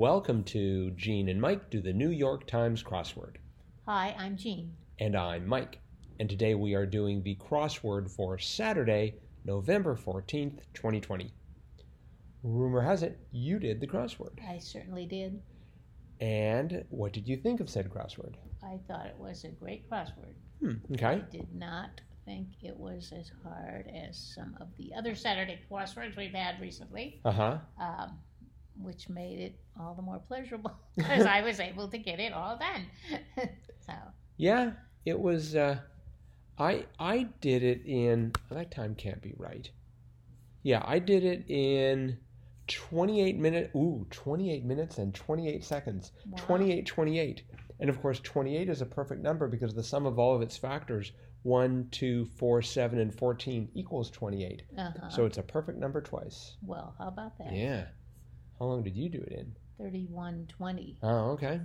Welcome to Gene and Mike do the New York Times crossword. Hi, I'm Jean. And I'm Mike. And today we are doing the crossword for Saturday, November 14th, 2020. Rumor has it you did the crossword. I certainly did. And what did you think of said crossword? I thought it was a great crossword. Hmm, I okay. did not think it was as hard as some of the other Saturday crosswords we've had recently, Uh huh. um, which made it all the more pleasurable because I was able to get it all done. so, Yeah, it was. Uh, I I did it in that time can't be right. Yeah, I did it in 28 minutes. Ooh, 28 minutes and 28 seconds. wow. 28, 28. And of course, 28 is a perfect number because the sum of all of its factors 1, 2, 4, 7, and 14 equals 28. Uh-huh. So it's a perfect number twice. well, how about that? Yeah. How long did you do it in? 3120, Oh, okay.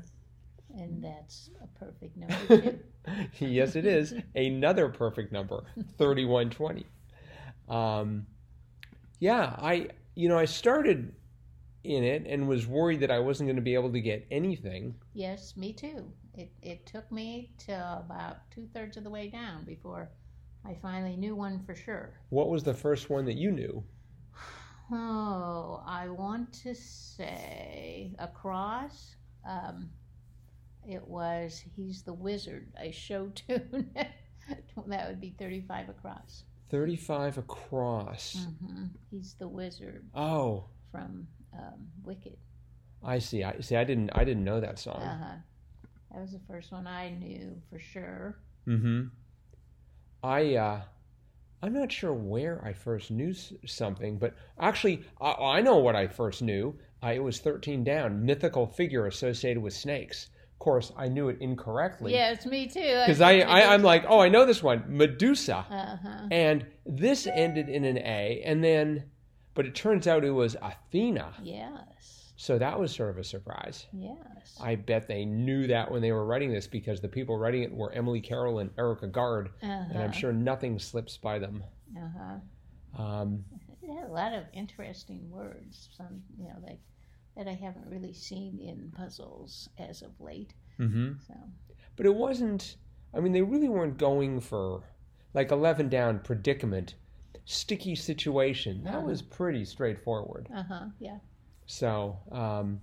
and that's a perfect number, too. yes, it is. Another perfect number, 3120. Um, yeah, I, you know, I started in it and was worried that I wasn't going to be able to get anything. Yes, me too. It it took me to about two thirds of the way down before I finally knew one for sure. What was the first one that you knew? Oh, I want to say across. Um, it was he's the wizard. A show tune. that would be thirty-five across. 35 across. hmm He's the wizard Oh, from um, Wicked. I see. I see. I didn't. I didn't know that song. Uh huh. That was the first one I knew for sure. Mm-hmm. I uh, I'm not sure where I first knew something, but actually, I, I know what I first knew. I, it was 13 down, mythical figure associated with snakes. Of course, I knew it incorrectly. Yes, me too. Because I, I, I'm like, oh, I know this one, Medusa, Uh huh. and this ended in an A, and then, but it turns out it was Athena. Yes. So that was sort of a surprise. Yes. I bet they knew that when they were writing this because the people writing it were Emily Carroll and Erik Agard, uh-huh. and I'm sure nothing slips by them. Uh-huh. Um, They had a lot of interesting words. Some, you know, like that I haven't really seen in puzzles as of late. Mm-hmm. So But it wasn't. I mean, they really weren't going for like 11 down predicament, sticky situation. That Uh-huh. was pretty straightforward. uh huh. Yeah. So, um,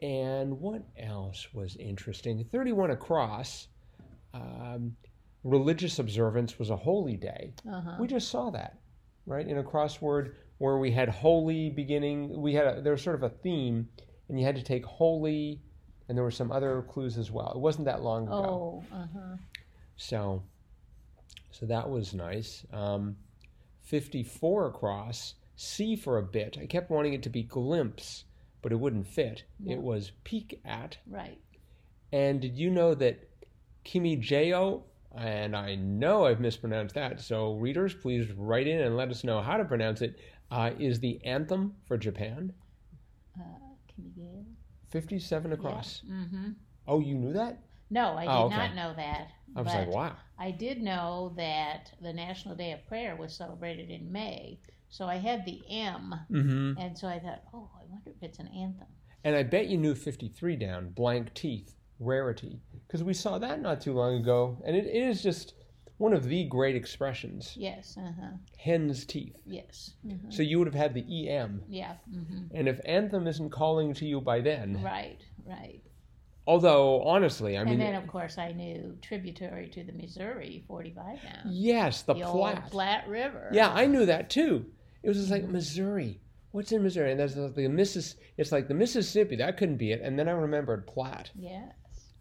and what else was interesting? 31 across. Um, religious observance was a holy day. Uh huh. We just saw that, right? In a crossword where we had holy beginning, we had a, there was sort of a theme, and you had to take holy, and there were some other clues as well. It wasn't that long ago, Oh. Uh huh. so so that was nice. Um, Fifty-four across, C for a bit. I kept wanting it to be glimpse, but it wouldn't fit. No. It was peek at. Right. And did you know that Kimi Jeo, and I know I've mispronounced that, so readers, please write in and let us know how to pronounce it. Uh, is the anthem for Japan. Uh, you 57 across. Mm-hmm. Oh, you knew that? No, I did Oh, okay. not know that. I was like, wow. I did know that the National Day of Prayer was celebrated in May. So I had the M, Mm-hmm. and so I thought, oh, I wonder if it's an anthem. And I bet you knew 53 down, blank teeth, rarity, because we saw that not too long ago, and it is just one of the great expressions Yes. Uh huh. hen's teeth. Yes. hmm So you would have had the EM. Yeah. hmm And if Anthem isn't calling to you by then, Right. Right. Although honestly, I mean, and then, of course, I knew tributary to the Missouri, 45 down. yes, the, the Platte. old Platte River. Yeah, I knew that too. It was just like Missouri. What's in Missouri? And there's the Missis. It's like the Mississippi. That couldn't be it. And then I remembered Platte. Yes.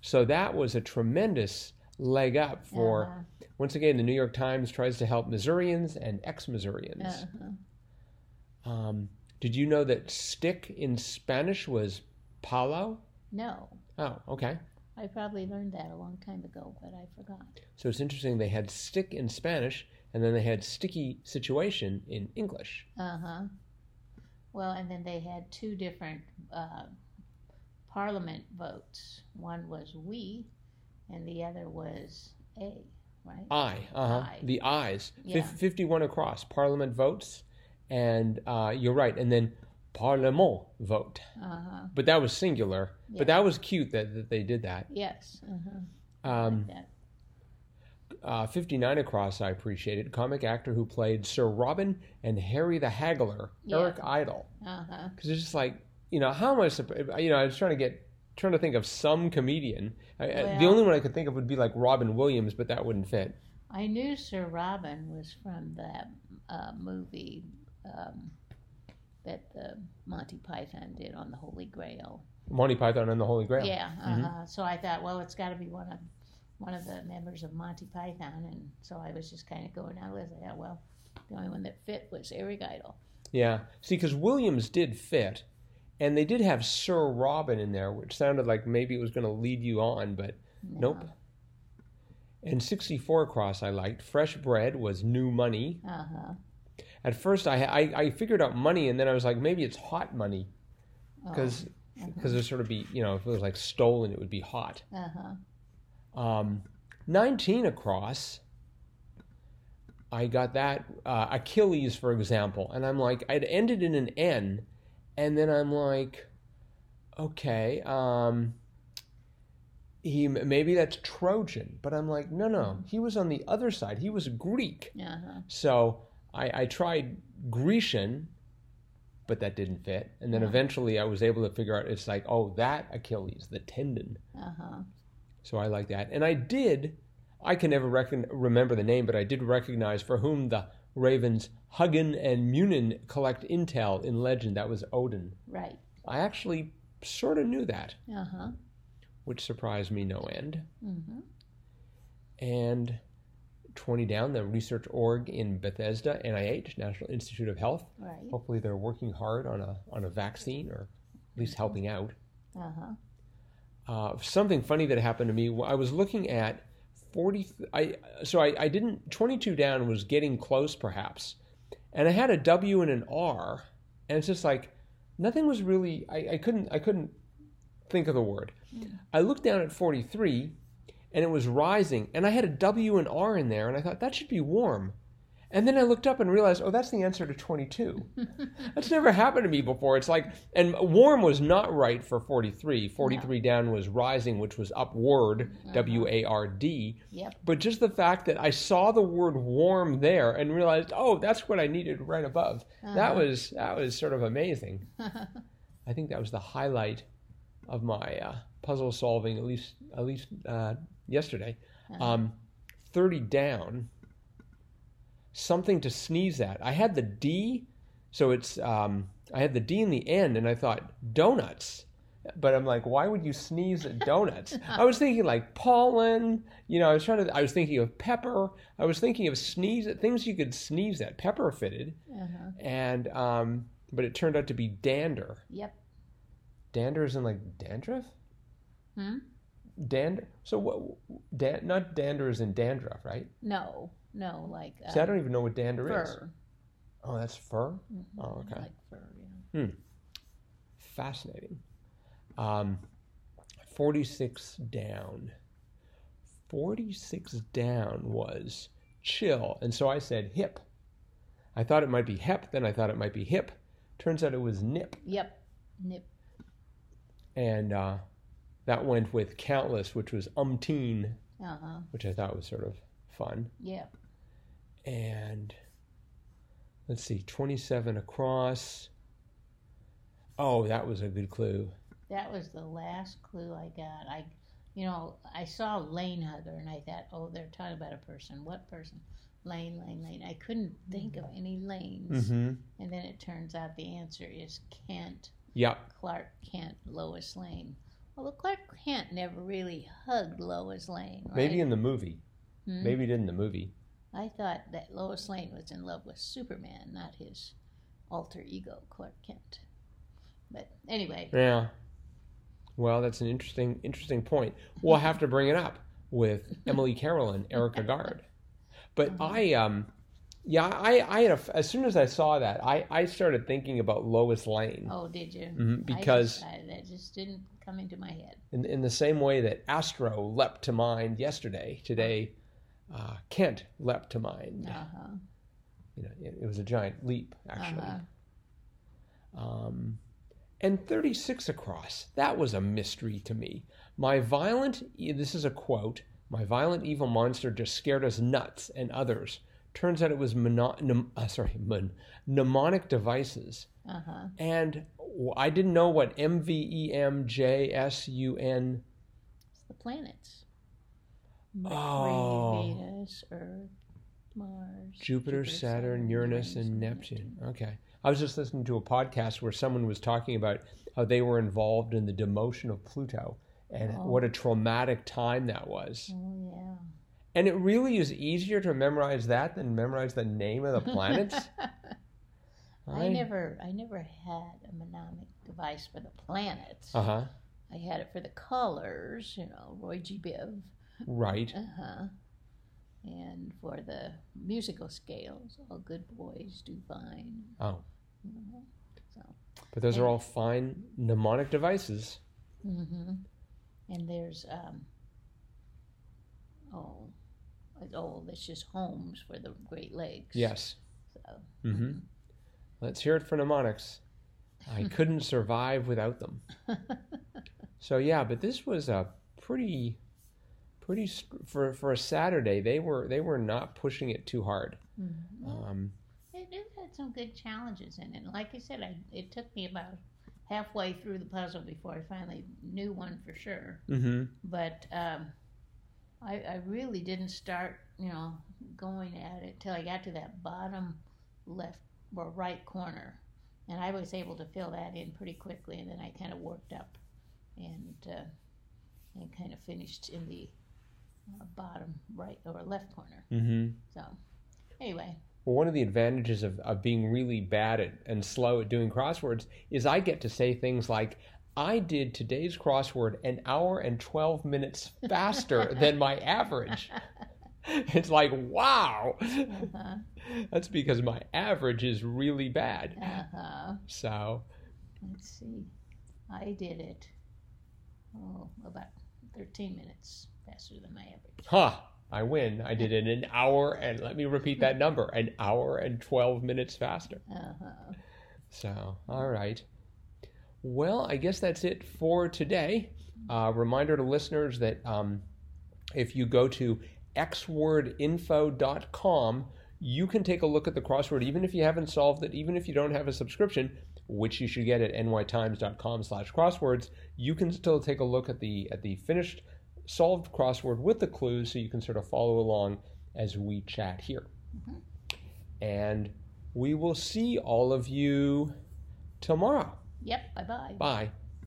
So that was a tremendous leg up for. Uh-huh. Once again, the New York Times tries to help Missourians and ex-Missourians. Uh-huh. Um, did you know that stick in Spanish was palo? No, Oh, okay. I probably learned that a long time ago, but I forgot. So it's interesting. They had stick in Spanish, and then they had sticky situation in English. Uh huh. Well, and then they had two different uh, parliament votes. One was we, and the other was a, right? I, uh huh. The eyes. Yeah. Fif- 51 across. Parliament votes. And uh, you're right. And then Parliament vote. Uh-huh. But that was singular. Yeah. But that was cute that, that they did that. Yes. Uh-huh. Um, That- uh, 59 across, I appreciated. Comic actor who played Sir Robin and Harry the Haggler, Yeah. Eric Idle. Uh-huh. Because it's just like, you know, how am I, supposed, you know, I was trying to get, trying to think of some comedian. I, I- the only one I could think of would be like Robin Williams, but that wouldn't fit. I knew Sir Robin was from that uh, movie um, that the Monty Python did on the Holy Grail. Monty Python and the Holy Grail. Yeah. Mm-hmm. Uh-huh. So I thought, well, it's got to be one of one of the members of Monty Python, and so I was just kind of going list. I thought, well, the only one that fit was Eric Idle. Yeah. See, because Williams did fit, and they did have Sir Robin in there, which sounded like maybe it was going to lead you on, but No. nope. And 64 across I liked. Fresh Bread was new money. Uh huh. At first, I, I, I figured out money, and then I was like, maybe it's hot money, because because it'd sort of be, you know, if it was like stolen, it would be hot. Uh huh. Um, 19 across, I got that. Uh, Achilles, for example. And I'm like, I'd ended in an N. And then I'm like, okay, um, he maybe that's Trojan. But I'm like, no, no. He was on the other side. He was Greek. Uh huh. So I, I tried Grecian, but that didn't fit. And then Yeah. eventually I was able to figure out it's like, oh, that Achilles, the tendon. Uh huh. So I like that. And I did, I can never recon, remember the name, but I did recognize for whom the Ravens Hugin and Munin collect intel in legend. That was Odin. Right. I actually sort of knew that, Uh huh. which surprised me no end. Mm-hmm. And 20 down, the research org in Bethesda, NIH, National Institute of Health. Right. Hopefully they're working hard on a, on a vaccine or at least helping out. Uh huh. uh, something funny that happened to me. I was looking at forty. I so I, I didn't. Twenty two down was getting close, perhaps, and I had a W and an R, and it's just like nothing was really. I, I couldn't. I couldn't think of the word. I looked down at forty three, and it was rising, and I had a W and R in there, and I thought that should be warm. And then I looked up and realized, oh, that's the answer to 22. that's never happened to me before. It's like, and warm was not right for 43. 43 down was rising, which was upward, W A R D. Yep. But just the fact that I saw the word warm there and realized, oh, that's what I needed right above. That was that was sort of amazing. I think that was the highlight of my uh, puzzle solving, at least at least uh, yesterday. Um, Thirty down, something to sneeze at. I had the D, so it's um, I had the D in the end, and I thought donuts. But I'm like, why would you sneeze at donuts? I was thinking like pollen. You know, I was trying to. I was thinking of pepper. I was thinking of sneeze at things you could sneeze at. Pepper fitted, Uh-huh. and um, but it turned out to be dander. Yep. Dander is in like dandruff. Hmm? Dander. So what? Dan, not dander is in dandruff, right? No. No. Like. Uh, See, I don't even know what dander is. fur. Oh, that's fur. Mhm. Oh, okay. Like fur. Yeah. Hmm. Fascinating. Um, 46 down. 46 down was chill. And so I said hip. I thought it might be hep, then I thought it might be hip. Turns out it was nip. Yep. Nip. And uh, that went with countless, which was umpteen, Uh huh. which I thought was sort of fun. Yep. and let's see, 27 across. Oh, that was a good clue. That was the last clue I got. I, you know, I saw lane hugger and I thought, oh, they're talking about a person. What person? Lane, lane, lane. I couldn't think of any lanes. Mm-hmm. And then it turns out the answer is Kent, Yeah, Clark Kent, Lois Lane. Well, Clark Kent never really hugged Lois Lane, right? maybe in the movie. Hmm? Maybe it did in the movie. I thought that Lois Lane was in love with Superman, not his alter ego, Clark Kent. But anyway, Yeah. Well, that's an interesting, interesting point. We'll have to bring it up with Emily Carroll and Erik Agard. But I, um, yeah, I, I had a, as soon as I saw that, I, I started thinking about Lois Lane oh, did you? Mhm, I because just, I, that just didn't come into my head. in, in the same way that Astro leapt to mind yesterday, today, uh, Kent leapt to mind. Uh huh. You know, it, it was a giant leap, actually. Uh-huh. Um, and 36 across. That was a mystery to me. My violent, this is a quote, my violent evil monster just scared us nuts and others. Turns out it was mono, uh, sorry, mon, mnemonic devices. Uh huh. And I didn't know what M V E M J S U N. It's the planets. Mercury, Oh. Venus, Earth, Mars, Jupiter, Saturn, Uranus, and Neptune. Okay. I was just listening to a podcast where someone was talking about how they were involved in the demotion of Pluto and Oh. what a traumatic time that was. Oh yeah. And it really is easier to memorize that than memorize the name of the planets. I never, I never had a mnemonic device for the planets. Uh huh. I had it for the colors, you know, Roy G. Biv. Right. Uh huh. And for the musical scales, all good boys do fine. Oh. Know, so. But those are all fine mnemonic devices. Mm-hmm. And there's um. Oh, oh, that's just homes for the Great Lakes. Yes. So. Mm-hmm. Let's hear it for mnemonics. I couldn't survive without them. So yeah, but this was a pretty, pretty for for a Saturday. They were they were not pushing it too hard. Mhm. Um, It, it had some good challenges in it. Like I said, I, it took me about halfway through the puzzle before I finally knew one for sure. mm-hmm. But um, I, I really didn't start, you know, going at it till I got to that bottom left or right corner, and I was able to fill that in pretty quickly, and then I kind of worked up and uh, and kind of finished in the uh, bottom right or left corner. Mm-hmm. So anyway. Well, one of the advantages of, of being really bad at and slow at doing crosswords is I get to say things like, I did today's crossword an hour and 12 minutes faster than my average. It's like, wow. Uh-huh. That's because my average is really bad. Uh-huh. So, Let's see. I did it, oh, about 13 minutes faster than my average. huh, I win. I did it in an hour and let me repeat that number an hour and 12 minutes faster. Uh-huh. So, all right. Well, I guess that's it for today. Uh, reminder to listeners that um, if you go to xwordinfo.com, you can take a look at the crossword, even if you haven't solved it, even if you don't have a subscription, which you should get at nytimes.com slash crosswords. You can still take a look at the at the finished solved crossword with the clues so you can sort of follow along as we chat here. Mm-hmm. And we will see all of you tomorrow. Yep, bye-bye. Bye.